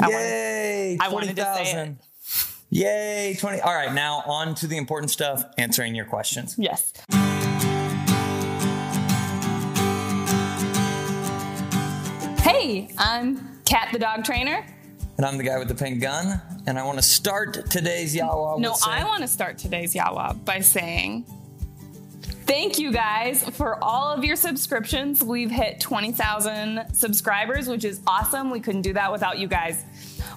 I Yay! I wanted to say 20,000. Yay! 20. All right, now on to the important stuff answering your questions. Yes. Hey, I'm Kat the dog trainer. And I'm the guy with the pink gun, and I want to start today's Yawa. No, saying- I want to start today's Yawa by saying thank you guys for all of your subscriptions. We've hit 20,000 subscribers, which is awesome. We couldn't do that without you guys.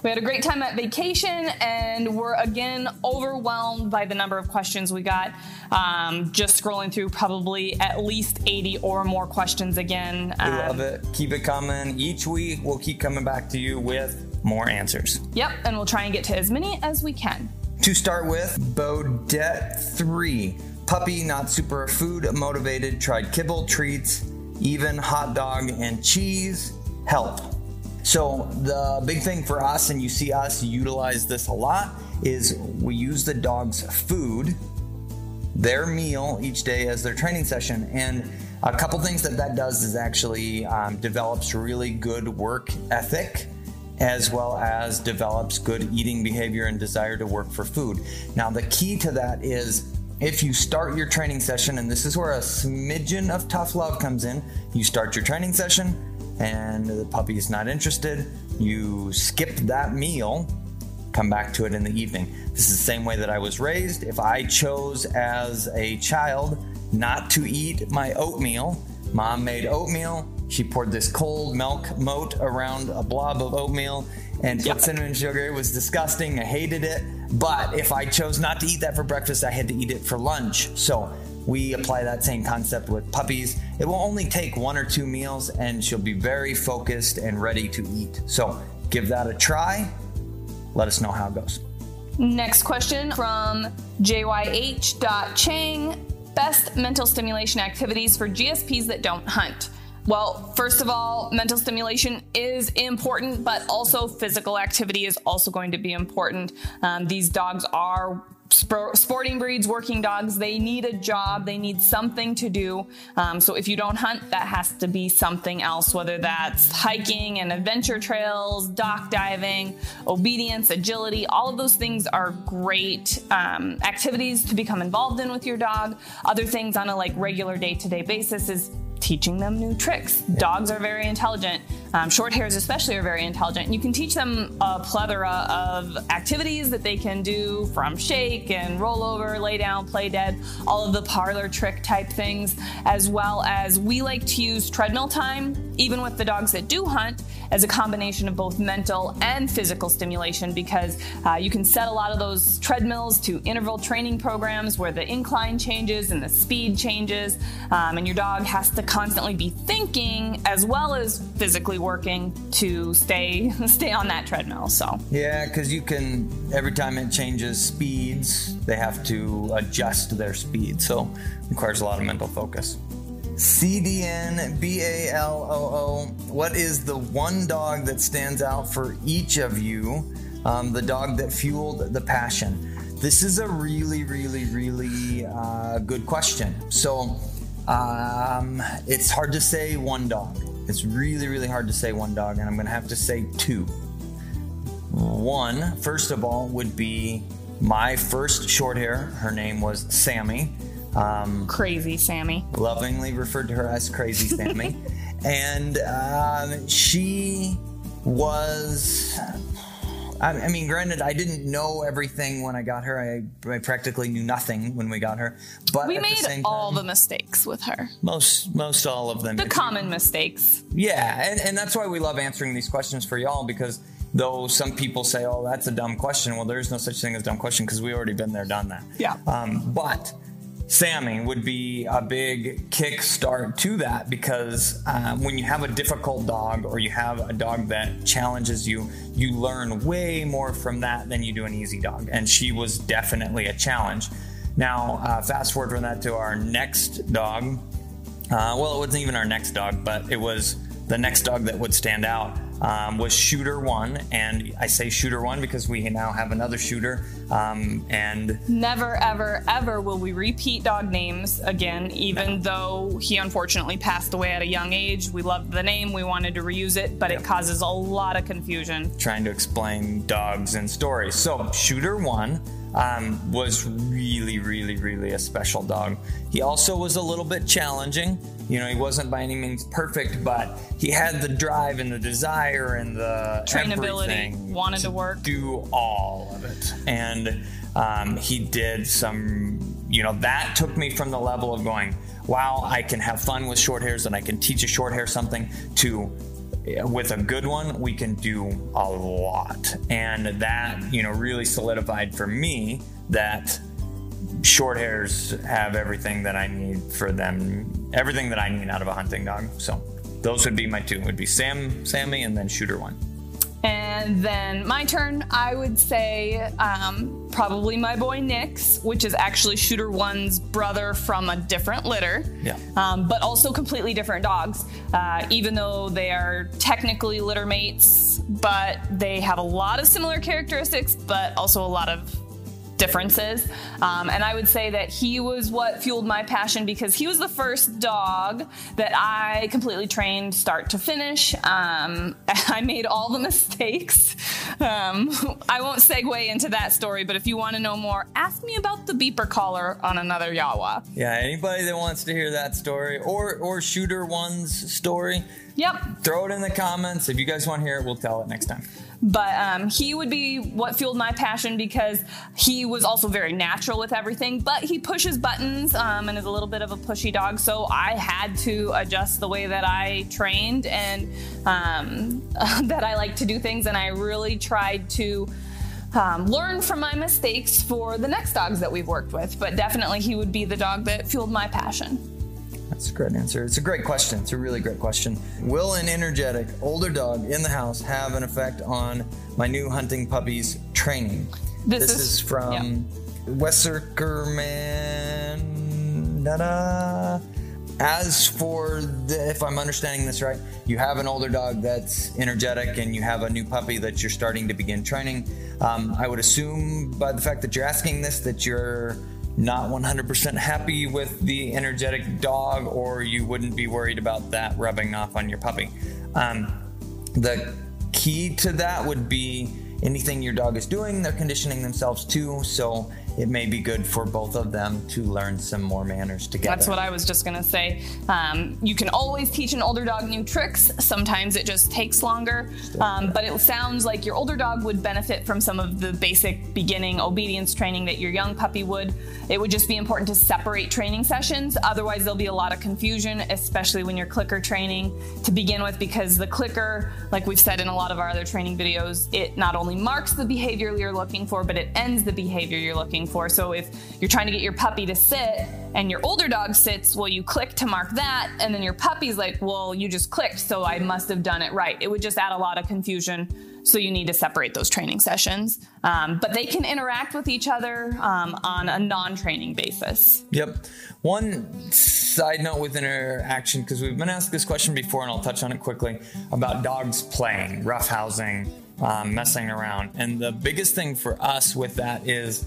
We had a great time at vacation, and we're again overwhelmed by the number of questions we got. Um, just scrolling through probably at least 80 or more questions again. We Um, love it. Keep it coming. Each week, we'll keep coming back to you with more answers. Yep, and we'll try and get to as many as we can. To start with, Bodette 3. Puppy, not super food motivated, tried kibble, treats, even hot dog and cheese. Help. So, the big thing for us, and you see us utilize this a lot, is we use the dog's food, their meal each day as their training session. And a couple things that that does is actually um, develops really good work ethic as well as develops good eating behavior and desire to work for food. Now, the key to that is if you start your training session, and this is where a smidgen of tough love comes in, you start your training session and the puppy is not interested, you skip that meal come back to it in the evening. This is the same way that I was raised. If I chose as a child not to eat my oatmeal, mom made oatmeal. She poured this cold milk moat around a blob of oatmeal and Yep. cinnamon sugar. It was disgusting. I hated it. But if I chose not to eat that for breakfast, I had to eat it for lunch. So we apply that same concept with puppies. It will only take one or two meals and she'll be very focused and ready to eat. So give that a try let us know how it goes. Next question from JYH.Chang Best mental stimulation activities for GSPs that don't hunt. Well, first of all, mental stimulation is important, but also physical activity is also going to be important. Um, these dogs are sp- sporting breeds, working dogs. They need a job, they need something to do. Um, so if you don't hunt, that has to be something else, whether that's hiking and adventure trails, dock diving, obedience, agility. All of those things are great um, activities to become involved in with your dog. Other things on a like regular day to day basis is teaching them new tricks. Dogs are very intelligent. Um, short hairs, especially, are very intelligent. You can teach them a plethora of activities that they can do from shake and roll over, lay down, play dead, all of the parlor trick type things, as well as we like to use treadmill time, even with the dogs that do hunt, as a combination of both mental and physical stimulation because uh, you can set a lot of those treadmills to interval training programs where the incline changes and the speed changes, um, and your dog has to constantly be thinking as well as physically working to stay stay on that treadmill. So Yeah, because you can, every time it changes speeds, they have to adjust their speed. So it requires a lot of mental focus. CDN BALOO, what is the one dog that stands out for each of you? Um, the dog that fueled the passion. This is a really, really, really uh, good question. So um, it's hard to say one dog. It's really, really hard to say one dog, and I'm going to have to say two. One, first of all, would be my first short hair. Her name was Sammy. Um, crazy, Sammy. lovingly referred to her as Crazy Sammy. and um, she was. I I mean, granted, I didn't know everything when I got her. I, I practically knew nothing when we got her. But We at the made all time, the mistakes with her. most most all of them. The If you- common mistakes. yeah, and, and that's why we love answering these questions for y'all because though some people say, "Oh, that's a dumb question," well, there's no such thing as dumb question because we already been there, done that. Yeah. Um, but Sammy would be a big kickstart to that because um, when you have a difficult dog or you have a dog that challenges you, you learn way more from that than you do an easy dog. And she was definitely a challenge. Now, uh, fast forward from that to our next dog. Uh, well, it wasn't even our next dog, but it was the next dog that would stand out. um, was Shooter One, and I say Shooter One because we now have another shooter, um, and Never, ever, ever will we repeat dog names again, even though he unfortunately passed away at a young age. We loved the name, we wanted to reuse it, but it causes a lot of confusion. trying to explain dogs and stories. So, Shooter One um, was really, really, really a special dog. He also was a little bit challenging. You know, he wasn't by any means perfect, but he had the drive and the desire and the Trainability, wanted to work. do all of it. And um, he did some, you know, that took me from the level of going, wow, I can have fun with short hairs and I can teach a short hair something to with a good one, we can do a lot. And that, you know, really solidified for me that short hairs have everything that I need for them, everything that I need out of a hunting dog. So those would be my two. It would be Sam, Sammy, and then Shooter one. And then my turn, I would say um, probably my boy Nix, which is actually Shooter One's brother from a different litter, Yeah. um, but also completely different dogs. Uh, even though they are technically litter mates, but they have a lot of similar characteristics, but also a lot of differences. Um, and I would say that he was what fueled my passion because he was the first dog that I completely trained start to finish. Um, I made all the mistakes. Um, I won't segue into that story, but if you want to know more, ask me about the beeper collar on another Yawa. Yeah, anybody that wants to hear that story or or Shooter One's story, Yep, throw it in the comments. If you guys want to hear it, we'll tell it next time. but um, he would be what fueled my passion because he was also very natural with everything but he pushes buttons um, and is a little bit of a pushy dog so i had to adjust the way that i trained and um, that i like to do things and i really tried to um, learn from my mistakes for the next dogs that we've worked with but definitely he would be the dog that fueled my passion That's a great answer. It's a great question. It's a really great question. Will an energetic older dog in the house have an effect on my new hunting puppy's training? This This, is- is, from yeah. Wesserkerman. Da-da. As for the, if I'm understanding this right, you have an older dog that's energetic and you have a new puppy that you're starting to begin training. Um, I would assume by the fact that you're asking this that you're not 100% happy with the energetic dog or you wouldn't be worried about that rubbing off on your puppy. Um, the key to that would be anything your dog is doing, they're conditioning themselves to. So it may be good for both of them to learn some more manners together. That's what I was just gonna say. Um, you can always teach an older dog new tricks. Sometimes it just takes longer. Um, but it sounds like your older dog would benefit from some of the basic beginning obedience training that your young puppy would. It would just be important to separate training sessions. Otherwise, there'll be a lot of confusion, especially when you're clicker training to begin with, because the clicker, like we've said in a lot of our other training videos, it not only marks the behavior you're looking for, but it ends the behavior you're looking for. So if you're trying to get your puppy to sit and your older dog sits, well, you click to mark that, and then your puppy's like, well, you just clicked, so I must have done it right. It would just add a lot of confusion. So you need to separate those training sessions. Um, but they can interact with each other um, on a non training basis. Yep. One side note with interaction, because we've been asked this question before, and I'll touch on it quickly about dogs playing, roughhousing, um, messing around. And the biggest thing for us with that is,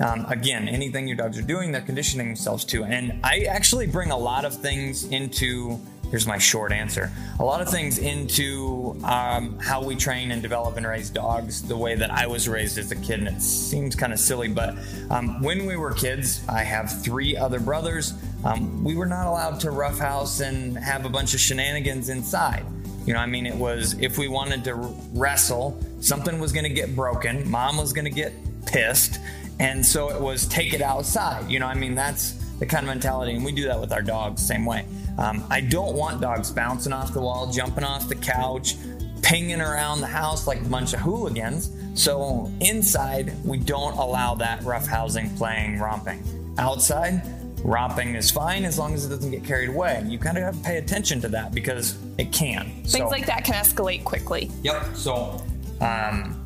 um, again, anything your dogs are doing, they're conditioning themselves to. And I actually bring a lot of things into. Here's my short answer. A lot of things into um, how we train and develop and raise dogs the way that I was raised as a kid. And it seems kind of silly, but um, when we were kids, I have three other brothers. Um, we were not allowed to roughhouse and have a bunch of shenanigans inside. You know, I mean, it was if we wanted to wrestle, something was going to get broken, mom was going to get pissed, and so it was take it outside. You know, I mean, that's the kind of mentality, and we do that with our dogs, same way. Um, I don't want dogs bouncing off the wall, jumping off the couch, pinging around the house like a bunch of hooligans. So inside, we don't allow that roughhousing, playing, romping. Outside, romping is fine as long as it doesn't get carried away. You kind of have to pay attention to that because it can. Things So- like that can escalate quickly. Yep. So, um,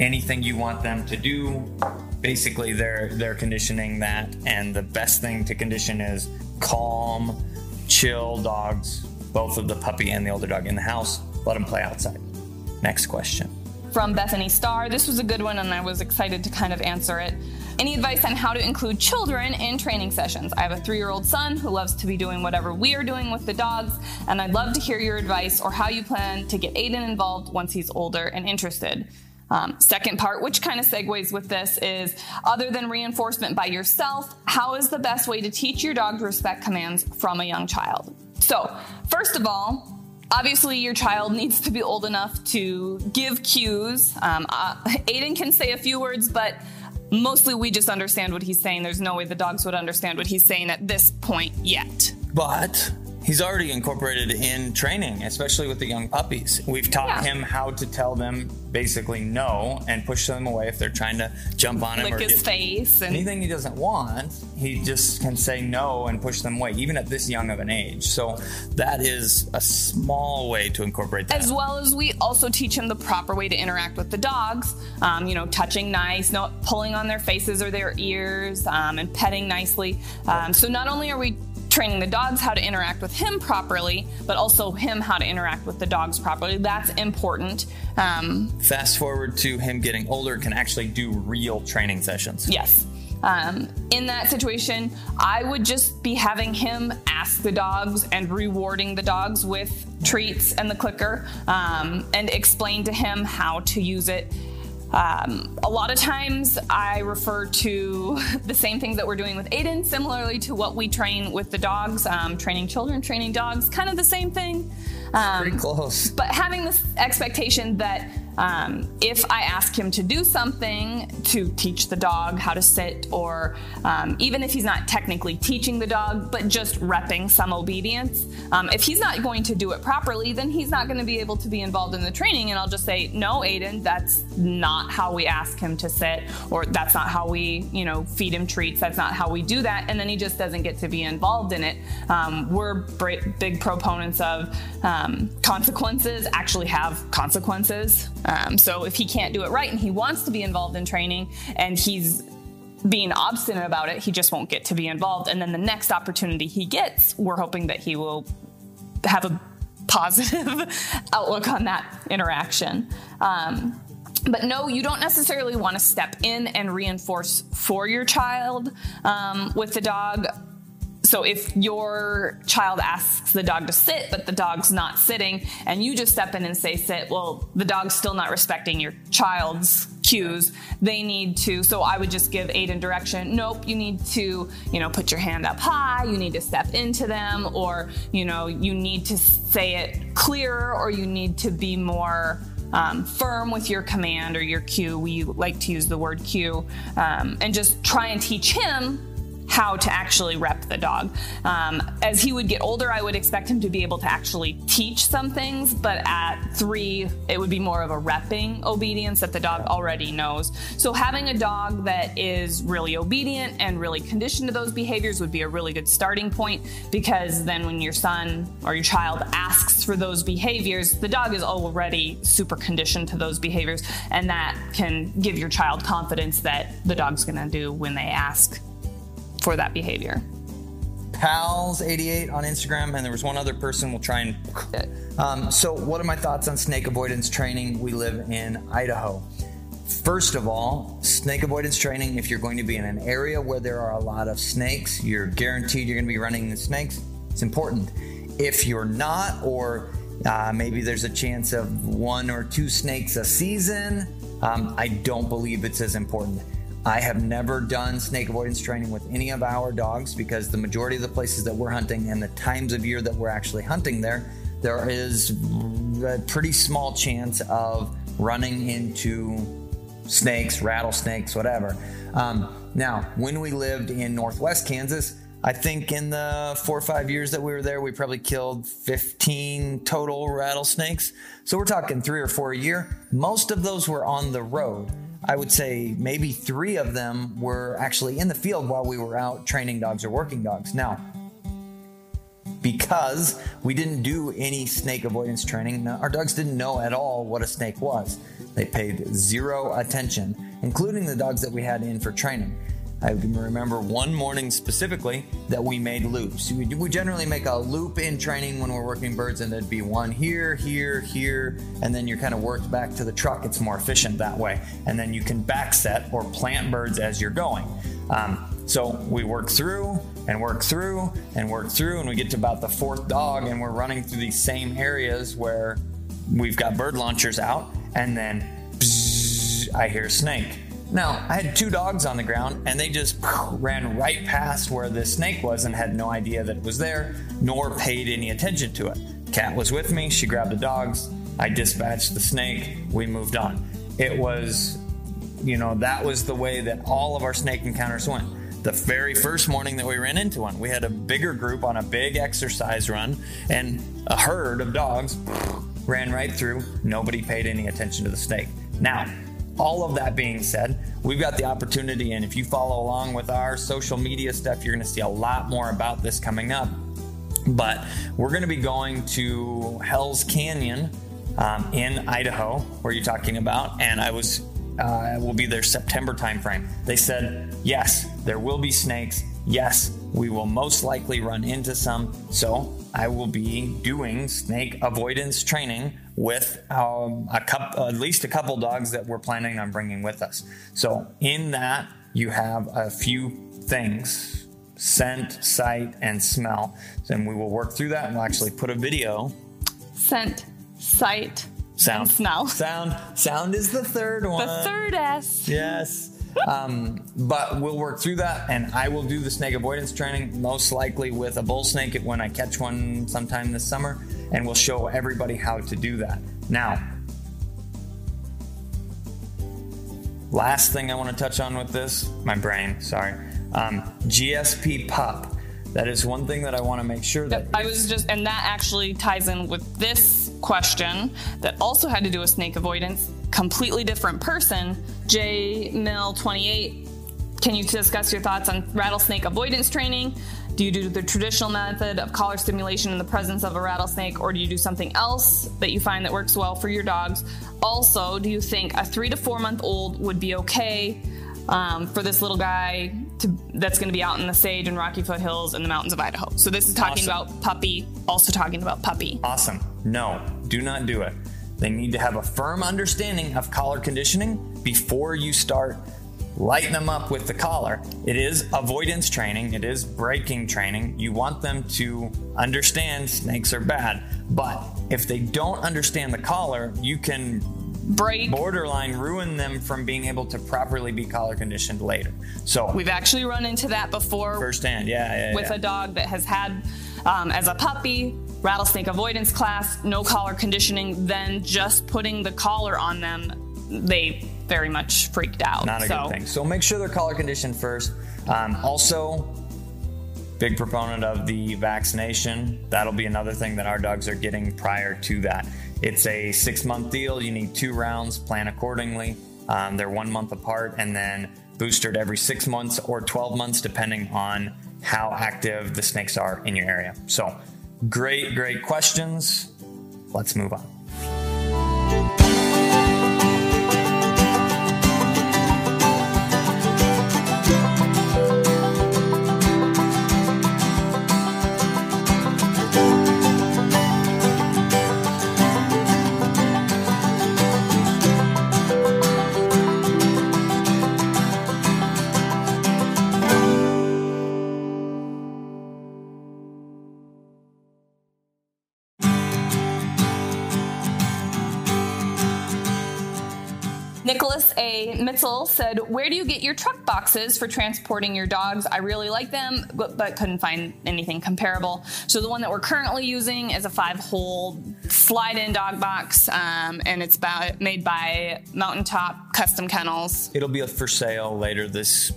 anything you want them to do, basically they're they're conditioning that, and the best thing to condition is calm, chill dogs, both of the puppy and the older dog in the house. let them play outside. Next question. From Bethany Starr. This was a good one, and I was excited to kind of answer it. Any advice on how to include children in training sessions? I have a three year old son who loves to be doing whatever we are doing with the dogs, and I'd love to hear your advice or how you plan to get Aiden involved once he's older and interested. Um, second part, which kind of segues with this, is other than reinforcement by yourself, how is the best way to teach your dog to respect commands from a young child? So, first of all, obviously your child needs to be old enough to give cues. Um, uh, Aiden can say a few words, but mostly we just understand what he's saying. There's no way the dogs would understand what he's saying at this point yet. But He's already incorporated in training, especially with the young puppies. We've taught yeah. him how to tell them basically no and push them away if they're trying to jump on him Lick or his face and anything he doesn't want. He just can say no and push them away, even at this young of an age. So that is a small way to incorporate that. As well as we also teach him the proper way to interact with the dogs. Um, you know, touching nice, not pulling on their faces or their ears, um, and petting nicely. Um, so not only are we training the dogs how to interact with him properly, but also him how to interact with the dogs properly. That's important. Um, Fast forward to him getting older, can actually do real training sessions. Yes. Um, in that situation, I would just be having him ask the dogs and rewarding the dogs with treats and the clicker um, and explain to him how to use it um, a lot of times I refer to the same things that we're doing with Aiden, similarly to what we train with the dogs, um, training children, training dogs, kind of the same thing. Um, Pretty close. But having this expectation that um, if I ask him to do something to teach the dog how to sit, or um, even if he's not technically teaching the dog, but just repping some obedience, um, if he's not going to do it properly, then he's not going to be able to be involved in the training. And I'll just say, no, Aiden, that's not how we ask him to sit, or that's not how we, you know, feed him treats. That's not how we do that. And then he just doesn't get to be involved in it. Um, we're big proponents of um, consequences, actually have consequences. Um, so if he can't do it right and he wants to be involved in training and he's being obstinate about it, he just won't get to be involved. And then the next opportunity he gets, we're hoping that he will have a positive outlook on that interaction. Um, but no, you don't necessarily want to step in and reinforce for your child um, with the dog so if your child asks the dog to sit, but the dog's not sitting, and you just step in and say sit, well, the dog's still not respecting your child's cues. They need to, so I would just give Aiden direction. Nope, you need to, you know, put your hand up high, you need to step into them, or, you know, you need to say it clearer, or you need to be more. Um, firm with your command or your cue. We like to use the word cue um, and just try and teach him how to actually rep the dog. Um, as he would get older, I would expect him to be able to actually teach some things, but at three, it would be more of a repping obedience that the dog already knows. So having a dog that is really obedient and really conditioned to those behaviors would be a really good starting point because then when your son or your child asks for those behaviors, the dog is already super conditioned to those behaviors, and that can give your child confidence that the dog's gonna do when they ask for that behavior. Pals88 on Instagram, and there was one other person. We'll try and. Um, so, what are my thoughts on snake avoidance training? We live in Idaho. First of all, snake avoidance training, if you're going to be in an area where there are a lot of snakes, you're guaranteed you're going to be running the snakes. It's important. If you're not, or uh, maybe there's a chance of one or two snakes a season, um, I don't believe it's as important. I have never done snake avoidance training with any of our dogs because the majority of the places that we're hunting and the times of year that we're actually hunting there, there is a pretty small chance of running into snakes, rattlesnakes, whatever. Um, now, when we lived in northwest Kansas, I think in the four or five years that we were there, we probably killed 15 total rattlesnakes. So we're talking three or four a year. Most of those were on the road. I would say maybe three of them were actually in the field while we were out training dogs or working dogs. Now, because we didn't do any snake avoidance training, our dogs didn't know at all what a snake was. They paid zero attention, including the dogs that we had in for training. I can remember one morning specifically that we made loops. We, generally make a loop in training when we're working birds, and there'd be one here, here, here, and then you're kind of worked back to the truck. It's more efficient that way. And then you can back set or plant birds as you're going. Um, so we work through and work through and work through, and we get to about the fourth dog, and we're running through these same areas where we've got bird launchers out, and then I hear snake. Now, I had two dogs on the ground, and they just ran right past where the snake was and had no idea that it was there, nor paid any attention to it. Kat was with me, she grabbed the dogs, I dispatched the snake, we moved on. It was, you know, that was the way that all of our snake encounters went the very first morning that we ran into one. We had a bigger group on a big exercise run, and a herd of dogs ran right through. Nobody paid any attention to the snake. Now, all of that being said, we've got the opportunity, and if you follow along with our social media stuff, you're going to see a lot more about this coming up. But we're going to be going to Hell's Canyon um, in Idaho, where you're talking about, and I was uh, will be their September timeframe. They said, yes, there will be snakes. Yes, we will most likely run into some. So I will be doing snake avoidance training with um, a couple, at least a couple dogs that we're planning on bringing with us. So in that, you have a few things scent, sight, and smell. Then we will work through that and we'll actually put a video. Scent, sight, Sound. and smell. Sound. Sound is the third one. The third S. Yes. Um, but we'll work through that, and I will do the snake avoidance training, most likely with a bull snake when I catch one sometime this summer, and we'll show everybody how to do that. Now, last thing I want to touch on with this, my brain, sorry, um, GSP pup. That is one thing that I want to make sure that I was just, and that actually ties in with this question that also had to do with snake avoidance. Completely different person. J Mill 28. Can you discuss your thoughts on rattlesnake avoidance training? Do you do the traditional method of collar stimulation in the presence of a rattlesnake, or do you do something else that you find that works well for your dogs? Also, do you think a three to four month old would be okay um, for this little guy to, that's going to be out in the sage and rocky foothills in the mountains of Idaho? So this is talking Awesome. about puppy, also talking about puppy. Awesome. No, do not do it. They need to have a firm understanding of collar conditioning before you start lighting them up with the collar. It is avoidance training, it is breaking training. You want them to understand snakes are bad. But if they don't understand the collar, you can Break. borderline ruin them from being able to properly be collar conditioned later. So, We've actually run into that before firsthand, yeah, yeah, with yeah. a dog that has had, um, as a puppy, rattlesnake avoidance class, no collar conditioning, then just putting the collar on them, they very much freaked out. Not a so, good thing. So make sure they're collar conditioned first. Um, also, big proponent of the vaccination. That'll be another thing that our dogs are getting prior to that. It's a six month deal. You need two rounds. Plan accordingly. Um, they're one month apart, and then boosted every six months or 12 months, depending on how active the snakes are in your area. So, great, great questions. Let's move on. Mitzel said, Where do you get your truck boxes for transporting your dogs? I really like them, but, but couldn't find anything comparable. So, the one that we're currently using is a five hole slide in dog box, um, and it's about, made by Mountaintop Custom Kennels. It'll be for sale later this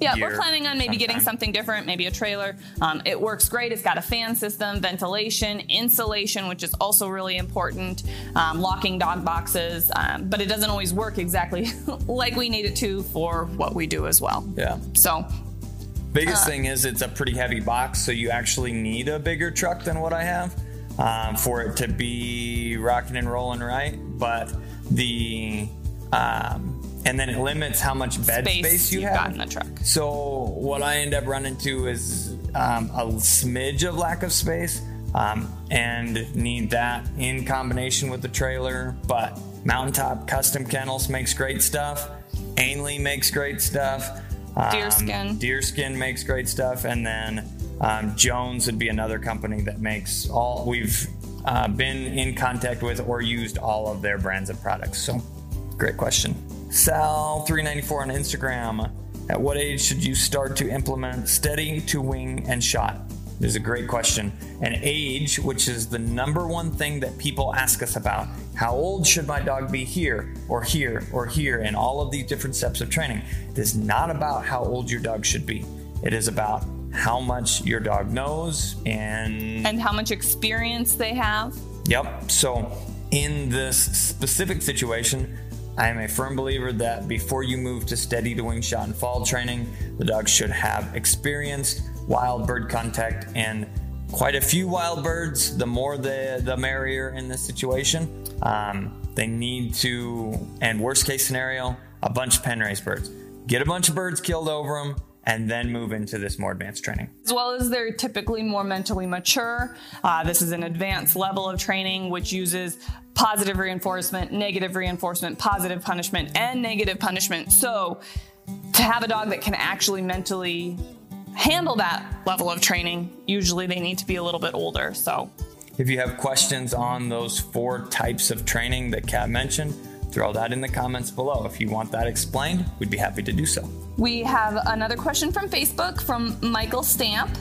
Yeah, we're planning on maybe getting something different, maybe a trailer. Um, it works great. It's got a fan system, ventilation, insulation, which is also really important, um, locking dog boxes, um, but it doesn't always work exactly like we need it to for what we do as well. Yeah. So, Biggest Uh, thing is it's a pretty heavy box, so you actually need a bigger truck than what I have um, for it to be rocking and rolling right. But the um, and then it limits how much bed space, space you have got in the truck. So what I end up running to is um, a smidge of lack of space, um, and need that in combination with the trailer. But Mountaintop Custom Kennels makes great stuff. Ainley makes great stuff. Um, Deerskin. Deerskin makes great stuff, and then um, Jones would be another company that makes all. We've uh, been in contact with or used all of their brands of products. So, great question. Sal394 on Instagram. At what age should you start to implement steady to wing and shot? This is a great question. And age, which is the number one thing that people ask us about. How old should my dog be here or here or here in all of these different steps of training? It is not about how old your dog should be. It is about how much your dog knows and and how much experience they have. Yep. So in this specific situation, I am a firm believer that before you move to steady to wing shot and fall training, the dog should have experienced wild bird contact and quite a few wild birds. The more the the merrier in this situation. Um, they need to, and worst case scenario, a bunch of pen raised birds. Get a bunch of birds killed over them and then move into this more advanced training. As well as they're typically more mentally mature. Uh, this is an advanced level of training which uses positive reinforcement, negative reinforcement, positive punishment, and negative punishment. So to have a dog that can actually mentally handle that level of training, usually they need to be a little bit older. So if you have questions on those four types of training that Kat mentioned, throw that in the comments below. If you want that explained, we'd be happy to do so. We have another question from Facebook from Michael Stamp.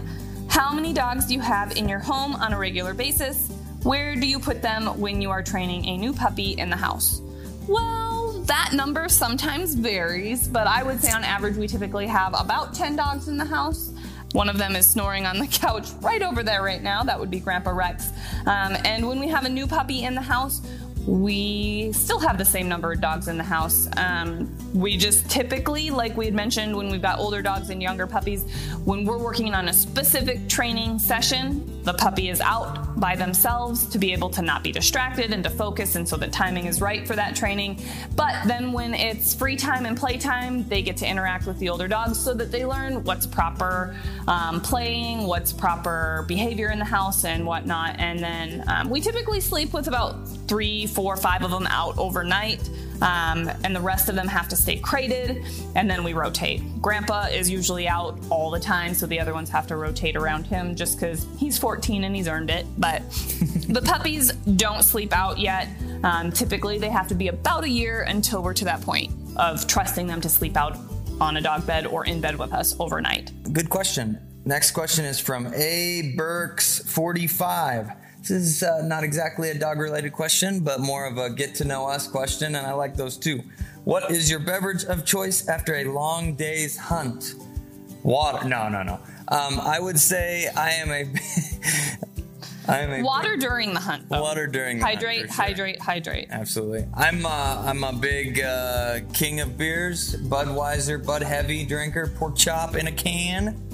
How many dogs do you have in your home on a regular basis? Where do you put them when you are training a new puppy in the house? Well, that number sometimes varies, but I would say on average we typically have about 10 dogs in the house. One of them is snoring on the couch right over there right now. That would be Grandpa Rex. Um, and when we have a new puppy in the house, we still have the same number of dogs in the house. Um, we just typically, like we had mentioned, when we've got older dogs and younger puppies, when we're working on a specific training session, the puppy is out by themselves to be able to not be distracted and to focus, and so the timing is right for that training. But then when it's free time and play time, they get to interact with the older dogs so that they learn what's proper um, playing, what's proper behavior in the house, and whatnot. And then um, we typically sleep with about three, four, five of them out overnight. Um, and the rest of them have to stay crated, and then we rotate. Grandpa is usually out all the time, so the other ones have to rotate around him just because he's 14 and he's earned it. But the puppies don't sleep out yet. Um, typically, they have to be about a year until we're to that point of trusting them to sleep out on a dog bed or in bed with us overnight. Good question. Next question is from A Burks 45. This is uh, not exactly a dog related question, but more of a get to know us question, and I like those too. What is your beverage of choice after a long day's hunt? Water. No, no, no. Um, I would say I am a. I am a water big, during the hunt. Though. Water during hydrate, hunt, sure. hydrate, hydrate. Absolutely. I'm uh, I'm a big uh, king of beers, Budweiser, Bud Heavy drinker, pork chop in a can.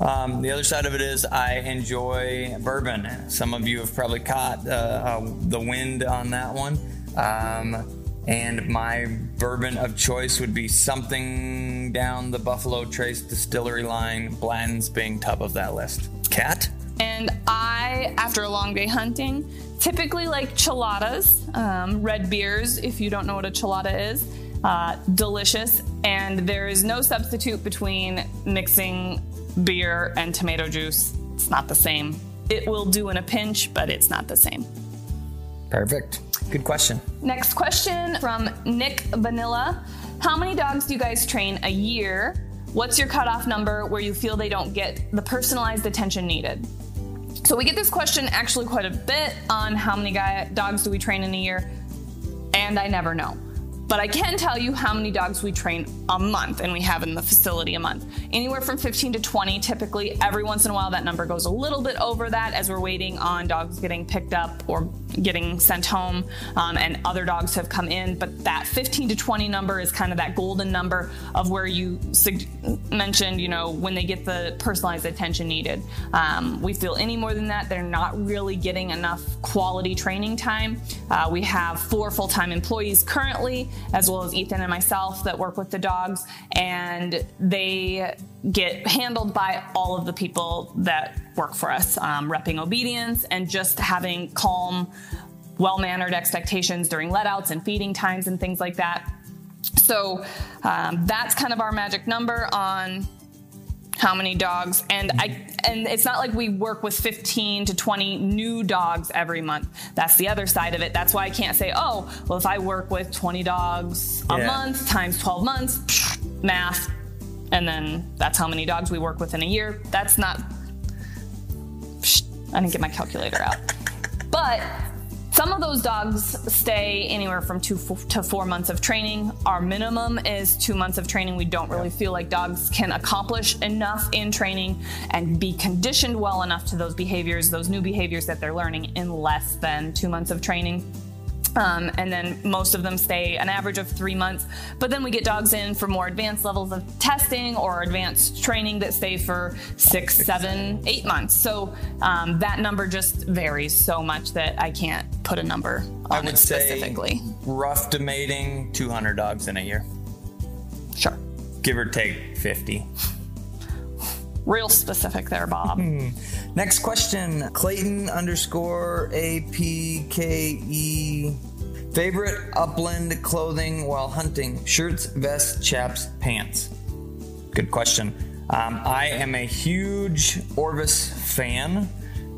Um, the other side of it is I enjoy bourbon. Some of you have probably caught uh, uh, the wind on that one. Um, and my bourbon of choice would be something down the Buffalo Trace distillery line, Blanton's being top of that list. Kat? And I, after a long day hunting, typically like chiladas, um, red beers, if you don't know what a chilada is. Uh, delicious, and there is no substitute between mixing beer and tomato juice. It's not the same. It will do in a pinch, but it's not the same. Perfect. Good question. Next question from Nick Vanilla. How many dogs do you guys train a year? What's your cutoff number where you feel they don't get the personalized attention needed? So we get this question actually quite a bit on how many guy, dogs do we train in a year, and I never know. But I can tell you how many dogs we train a month and we have in the facility a month. Anywhere from 15 to 20 typically. Every once in a while that number goes a little bit over that as we're waiting on dogs getting picked up or getting sent home, um, and other dogs have come in. But that 15 to 20 number is kind of that golden number of where you mentioned, you know, when they get the personalized attention needed. Um, we feel any more than that, they're not really getting enough quality training time. Uh, we have four full time employees currently, as well as Ethan and myself that work with the dogs, and they get handled by all of the people that work for us, um, repping obedience and just having calm, well mannered expectations during let outs and feeding times and things like that. So um, that's kind of our magic number on how many dogs and i and it's not like we work with 15 to 20 new dogs every month that's the other side of it that's why i can't say oh well if i work with 20 dogs a Yeah. month times 12 months math and then that's how many dogs we work with in a year that's not i didn't get my calculator out but some of those dogs stay anywhere from two to four months of training. Our minimum is two months of training. We don't really feel like dogs can accomplish enough in training and be conditioned well enough to those behaviors, those new behaviors that they're learning in less than two months of training. Um, and then most of them stay an average of three months. But then we get dogs in for more advanced levels of testing or advanced training that stay for six, seven, eight months. So um, that number just varies so much that I can't put a number on I it would say specifically. rough to mating 200 dogs in a year, Sure. give or take 50. Real specific there, Bob. Next question Clayton underscore APKE. Favorite upland clothing while hunting? Shirts, vests, chaps, pants. Good question. Um, I am a huge Orvis fan.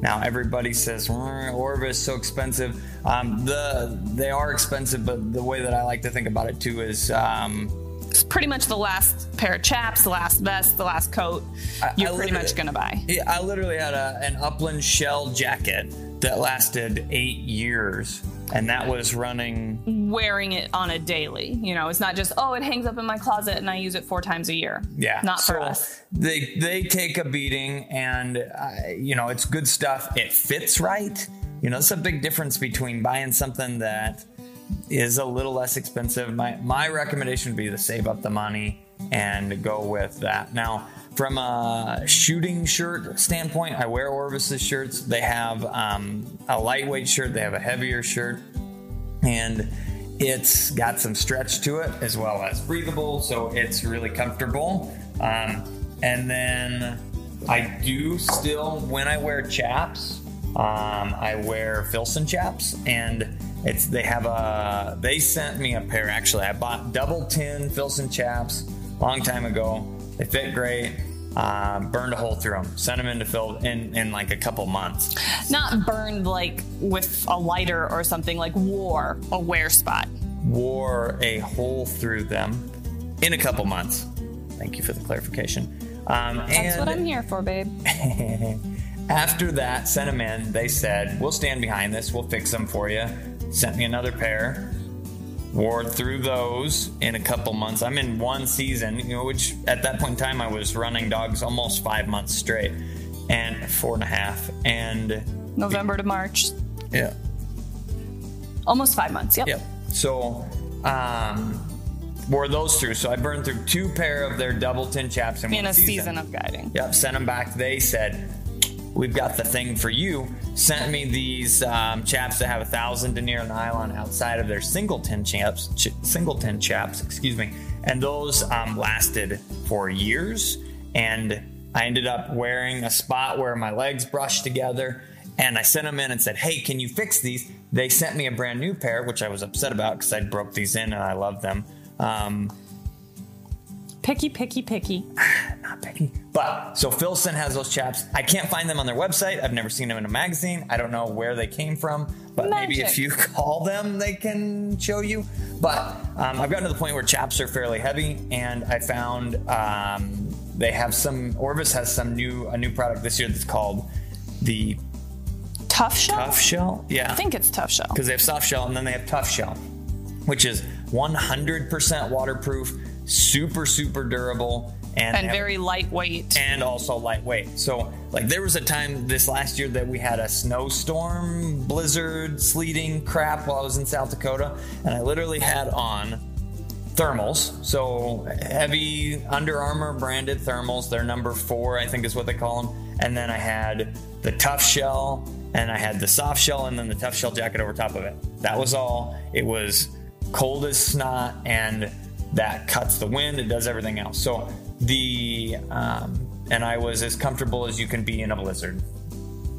Now everybody says "Mm, Orvis so expensive. Um, the they are expensive, but the way that I like to think about it too is um, it's pretty much the last pair of chaps, the last vest, the last coat I- you're I pretty much going to buy. Yeah, I literally had a, an upland shell jacket that lasted eight years, and that was running. wearing it on a daily. You know, it's not just oh, it hangs up in my closet and I use it four times a year. Yeah, not for us. They they take a beating, and uh, you know it's good stuff. It fits right. You know, it's a big difference between buying something that is a little less expensive. My my recommendation would be to save up the money and go with that. Now, from a shooting shirt standpoint, I wear Orvis's shirts. They have um, a lightweight shirt. They have a heavier shirt, and it's got some stretch to it as well as breathable, so it's really comfortable. Um, and then I do still, when I wear chaps, um, I wear Filson chaps, and it's they have a they sent me a pair actually. I bought double tin Filson chaps a long time ago. They fit great. Um, burned a hole through them. Sent them into Filson in like a couple months. Not burned like with a lighter or something like wore a wear spot. wore a hole through them in a couple months. Thank you for the clarification. Um, That's and what I'm here for, babe. after that, sent them in. They said, "We'll stand behind this. We'll fix them for you." Sent me another pair. Wore through those in a couple months. I'm in one season, you know, which at that point in time I was running dogs almost five months straight, and four and a half, and November to March, yeah, almost five months. Yep. Yep. So, um, wore those through. So I burned through two pair of their double tin chaps in, In one a season of guiding. Yep. Sent them back. They said, "We've got the thing for you." Sent me these um, chaps that have a thousand denier nylon outside of their single tin chaps. Ch- single tin chaps, excuse me. And those um, lasted for years. And I ended up wearing a spot where my legs brushed together. And I sent them in and said, "Hey, can you fix these?" They sent me a brand new pair, which I was upset about because I broke these in and I love them. Um, Picky, picky, picky. not Becky. But so Filson has those chaps. I can't find them on their website. I've never seen them in a magazine. I don't know where they came from. But maybe if you call them, they can show you. But um, I've gotten to the point where chaps are fairly heavy, and I found um, they have some. Orvis has some new a new product this year that's called the Tough shell? Tough Shell. Yeah, I think it's tough shell. because they have soft shell and then they have tough shell, which is 100% waterproof, super super durable, and, And very lightweight. and also lightweight. So, like, there was a time this last year that we had a snowstorm, blizzard, sleeting crap while I was in South Dakota, and I literally had on thermals. So, heavy Under Armour branded thermals. They're number four, I think is what they call them. And then I had the tough shell, and I had the soft shell, and then the tough shell jacket over top of it. That was all. It was cold as snot, and that cuts the wind. It does everything else. So the um, and I was as comfortable as you can be in a blizzard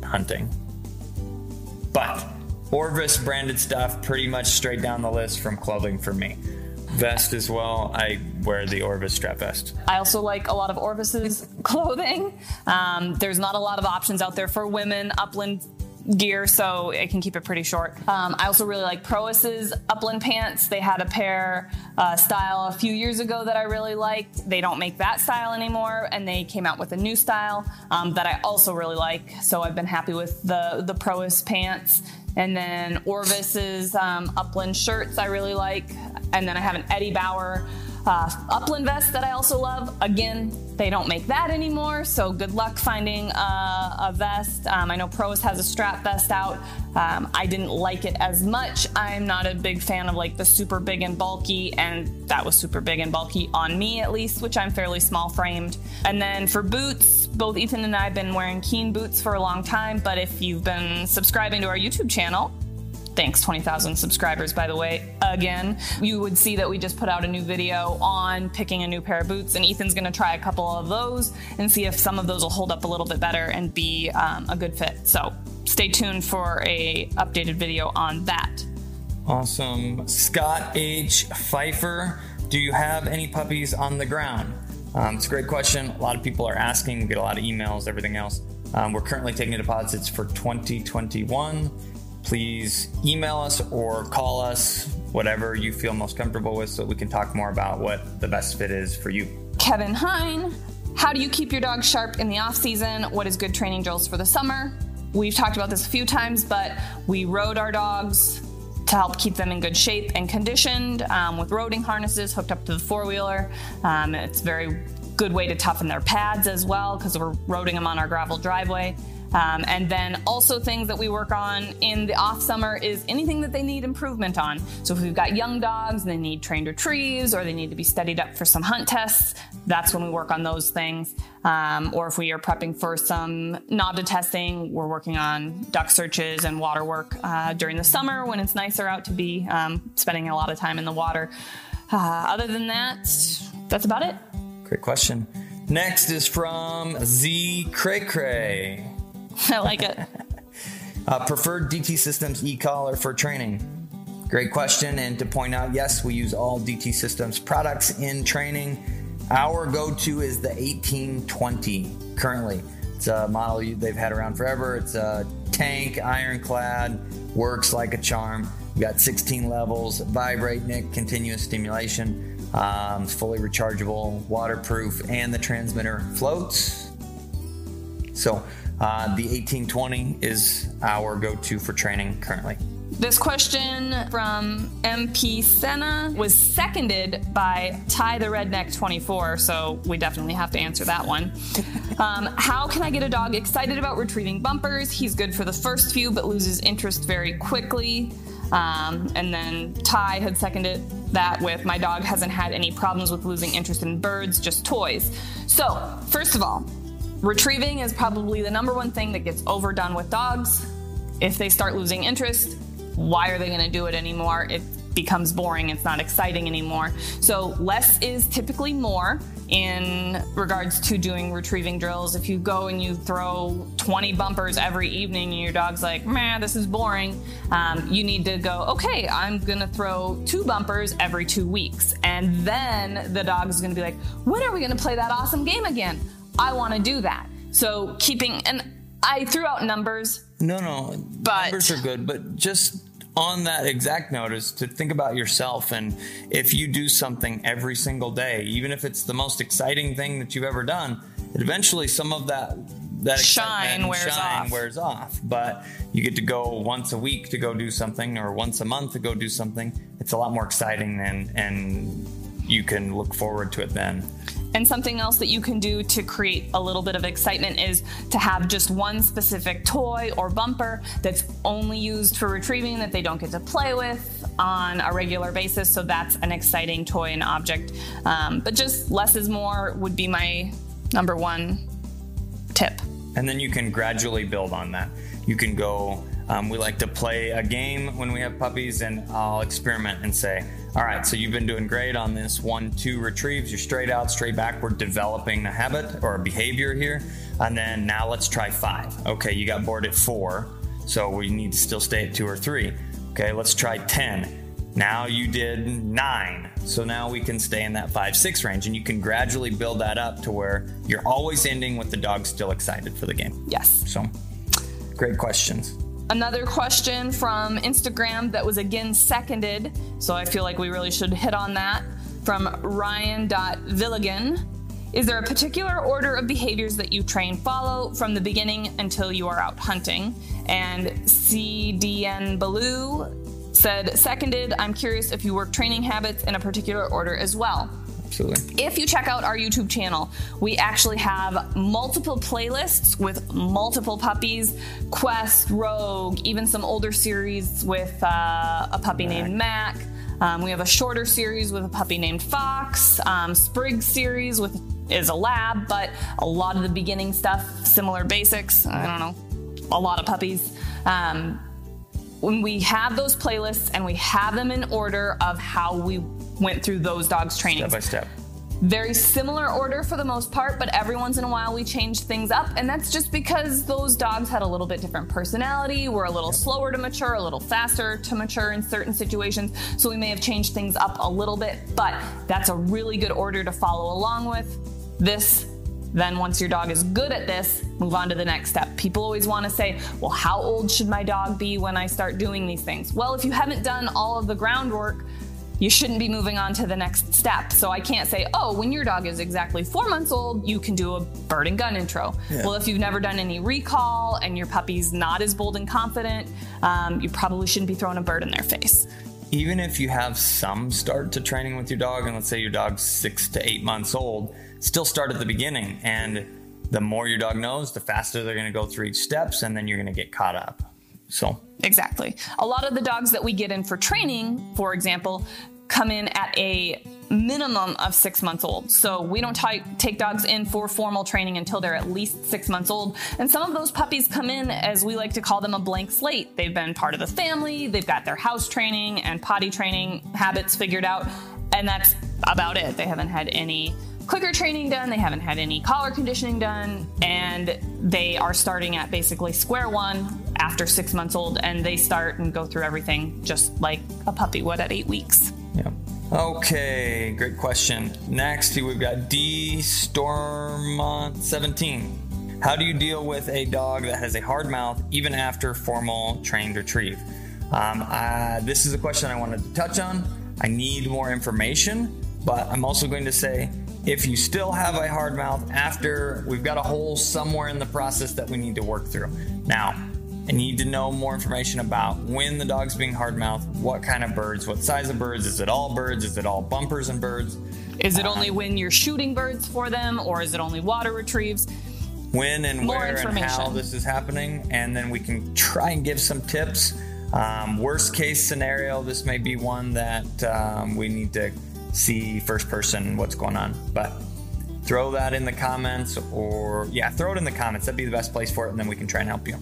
hunting. But Orvis branded stuff pretty much straight down the list from clothing for me. Vest as well. I wear the Orvis strap vest. I also like a lot of Orvis's clothing. Um, there's not a lot of options out there for women upland gear, so I can keep it pretty short. Um, I also really like Prois's upland pants. They had a pair uh, style a few years ago that I really liked. They don't make that style anymore, and they came out with a new style um, that I also really like. So I've been happy with the the Prois pants. And then Orvis's um, upland shirts I really like. And then I have an Eddie Bauer uh, upland vest that I also love. Again, they don't make that anymore, so good luck finding uh, a vest. Um, I know Pros has a strap vest out. Um, I didn't like it as much. I'm not a big fan of like the super big and bulky, and that was super big and bulky on me at least, which I'm fairly small framed. And then for boots, both Ethan and I have been wearing Keen boots for a long time, but if you've been subscribing to our YouTube channel, thanks 20,000 subscribers by the way again you would see that we just put out a new video on picking a new pair of boots and Ethan's to try a couple of those and see if some of those will hold up a little bit better and be um, a good fit so stay tuned for a updated video on that Awesome. Scott H. Pfeiffer, do you have any puppies on the ground? Um, it's a great question. A lot of people are asking. We get a lot of emails, everything else. Um, we're currently taking deposits for 2021. Please email us or call us, whatever you feel most comfortable with, so we can talk more about what the best fit is for you. Kevin Hine, how do you keep your dog sharp in the off season? What is good training drills for the summer? We've talked about this a few times, but we rode our dogs to help keep them in good shape and conditioned um, with roading harnesses hooked up to the four wheeler. Um, it's a very good way to toughen their pads as well because we're roading them on our gravel driveway. Um, and then also things that we work on in the off summer is anything that they need improvement on. So if we've got young dogs and they need trained retrieves or they need to be studied up for some hunt tests, that's when we work on those things. Um, or if we are prepping for some NAVHDA testing, we're working on duck searches and water work uh, during the summer when it's nicer out to be um, spending a lot of time in the water. Uh, other than that, that's about it. Great question. Next is from Z Cray Cray. I like it. Uh, preferred DT Systems e-collar for training. Great question. And to point out, yes, we use all DT Systems products in training. Our go-to is the 1820 currently. It's a model they've had around forever. It's a tank, ironclad, works like a charm. We got 16 levels, vibrate, Nick, continuous stimulation. Um, fully rechargeable, waterproof, and the transmitter floats. So uh, the 1820 is our go-to for training currently. This question from MP Senna was seconded by Ty the Redneck 24, so we definitely have to answer that one. Um, how can I get a dog excited about retrieving bumpers? He's good for the first few, but loses interest very quickly. Um, and then Ty had seconded that with my dog hasn't had any problems with losing interest in birds, just toys. So, first of all, retrieving is probably the number one thing that gets overdone with dogs. If they start losing interest, why are they going to do it anymore? It becomes boring, it's not exciting anymore. So, less is typically more in regards to doing retrieving drills. If you go and you throw 20 bumpers every evening and your dog's like, man, this is boring, um, you need to go, okay, I'm going to throw two bumpers every two weeks. And then the dog's going to be like, when are we going to play that awesome game again? I want to do that. So, keeping, and I threw out numbers No, no, But- numbers are good, but just on that exact note is to think about yourself and if you do something every single day, even if it's the most exciting thing that you've ever done, eventually some of that that Shine wears shine off. wears off. But you get to go once a week to go do something or once a month to go do something. It's a lot more exciting and and you can look forward to it then. And something else that you can do to create a little bit of excitement is to have just one specific toy or bumper that's only used for retrieving that they don't get to play with on a regular basis. So that's an exciting toy and object. Um, but just less is more would be my number one tip. And then you can gradually build on that. You can go, um, we like to play a game when we have puppies, and I'll experiment and say, all right, so you've been doing great on this one, two retrieves. You're straight out, straight back. We're developing a habit or a behavior here. And then now let's try five. Okay, you got bored at four, so we need to still stay at two or three. Okay, let's try 10. Now you did nine. So now we can stay in that five, six range, and you can gradually build that up to where you're always ending with the dog still excited for the game. Yes. So, great questions. Another question from Instagram that was again seconded, so I feel like we really should hit on that from Ryan.Villigan. Is there a particular order of behaviors that you train follow from the beginning until you are out hunting? And CDN Baloo said, seconded, I'm curious if you work training habits in a particular order as well. Absolutely. If you check out our YouTube channel, we actually have multiple playlists with multiple puppies Quest, Rogue, even some older series with uh, a puppy Mac. named Mac. Um, we have a shorter series with a puppy named Fox, um, Sprig series with is a lab, but a lot of the beginning stuff, similar basics. I don't know, a lot of puppies. Um, when we have those playlists and we have them in order of how we went through those dogs' training. Step by step. Very similar order for the most part, but every once in a while we change things up, and that's just because those dogs had a little bit different personality, were a little slower to mature, a little faster to mature in certain situations, so we may have changed things up a little bit, but that's a really good order to follow along with. This then, once your dog is good at this, move on to the next step. People always want to say, Well, how old should my dog be when I start doing these things? Well, if you haven't done all of the groundwork, you shouldn't be moving on to the next step. So I can't say, oh, when your dog is exactly four months old, you can do a bird and gun intro. Yeah. Well, if you've never done any recall and your puppy's not as bold and confident, um, you probably shouldn't be throwing a bird in their face. Even if you have some start to training with your dog, and let's say your dog's six to eight months old, still start at the beginning. And the more your dog knows, the faster they're going to go through each steps, and then you're going to get caught up. So exactly. A lot of the dogs that we get in for training, for example, come in at a minimum of six months old. So we don't t- take dogs in for formal training until they're at least six months old. And some of those puppies come in as we like to call them a blank slate. They've been part of the family, they've got their house training and potty training habits figured out, and that's about it. They haven't had any clicker training done, they haven't had any collar conditioning done, and they are starting at basically square one after six months old, and they start and go through everything just like a puppy would at eight weeks. Yeah. Okay, great question. Next, we've got D Stormont 17. How do you deal with a dog that has a hard mouth even after formal trained retrieve? Um, this is a question I wanted to touch on. I need more information, but I'm also going to say if you still have a hard mouth after, we've got a hole somewhere in the process that we need to work through. Now, I need to know more information about when the dog's being hard mouthed, what kind of birds, what size of birds, is it all birds, is it all bumpers and birds? Is it only when you're shooting birds for them, or is it only water retrieves? When and more where and how this is happening, and then we can try and give some tips. Um, worst case scenario, this may be one that um, we need to see first person what's going on. But throw that in the comments, or yeah, throw it in the comments. That'd be the best place for it, and then we can try and help you.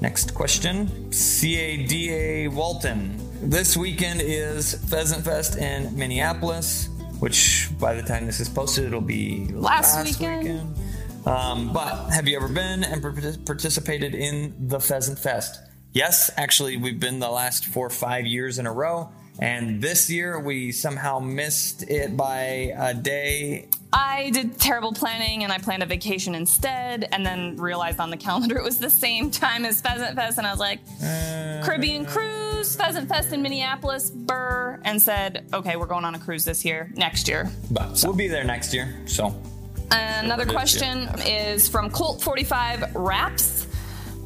Next question CADA Walton. This weekend is Pheasant Fest in Minneapolis, which by the time this is posted, it'll be last, last weekend. weekend. Um, but have you ever been and participated in the Pheasant Fest? Yes, actually, we've been the last four or five years in a row. And this year we somehow missed it by a day. I did terrible planning and I planned a vacation instead, and then realized on the calendar it was the same time as Pheasant Fest. And I was like, uh, Caribbean Cruise, Pheasant Fest in Minneapolis, Burr, and said, okay, we're going on a cruise this year, next year. But so. we'll be there next year. So another question is from Colt 45 Raps.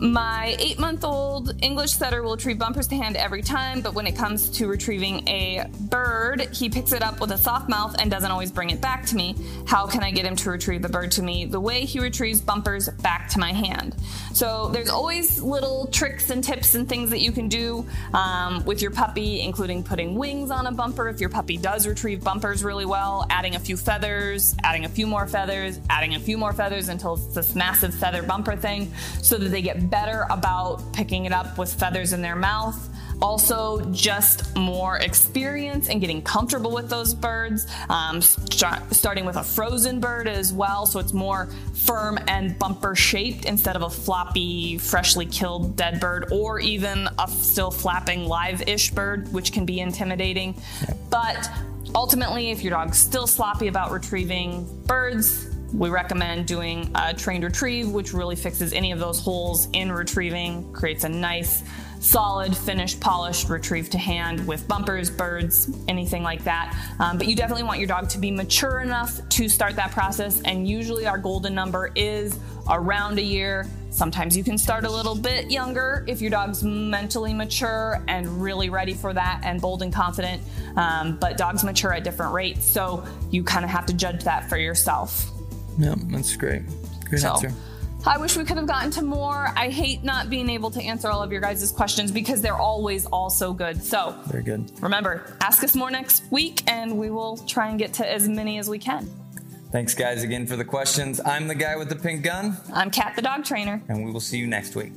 My eight month old English setter will retrieve bumpers to hand every time, but when it comes to retrieving a bird, he picks it up with a soft mouth and doesn't always bring it back to me. How can I get him to retrieve the bird to me the way he retrieves bumpers back to my hand? So there's always little tricks and tips and things that you can do um, with your puppy, including putting wings on a bumper if your puppy does retrieve bumpers really well, adding a few feathers, adding a few more feathers, adding a few more feathers until it's this massive feather bumper thing so that they get better about picking it up with feathers in their mouth. Also, just more experience and getting comfortable with those birds, um, st- starting with a frozen bird as well, so it's more firm and bumper shaped instead of a floppy, freshly killed dead bird, or even a still flapping live ish bird, which can be intimidating. But ultimately, if your dog's still sloppy about retrieving birds, we recommend doing a trained retrieve, which really fixes any of those holes in retrieving, creates a nice, solid, finished, polished retrieve to hand with bumpers, birds, anything like that. Um, but you definitely want your dog to be mature enough to start that process. And usually our golden number is around a year. Sometimes you can start a little bit younger if your dog's mentally mature and really ready for that and bold and confident. Um, but dogs mature at different rates, so you kind of have to judge that for yourself. Yeah, that's great. Great So, answer. I wish we could have gotten to more. I hate not being able to answer all of your guys' questions because they're always all so good. So Very good. remember, ask us more next week and we will try and get to as many as we can. Thanks, guys, again for the questions. I'm the guy with the pink gun, I'm Kat the dog trainer. and we will see you next week.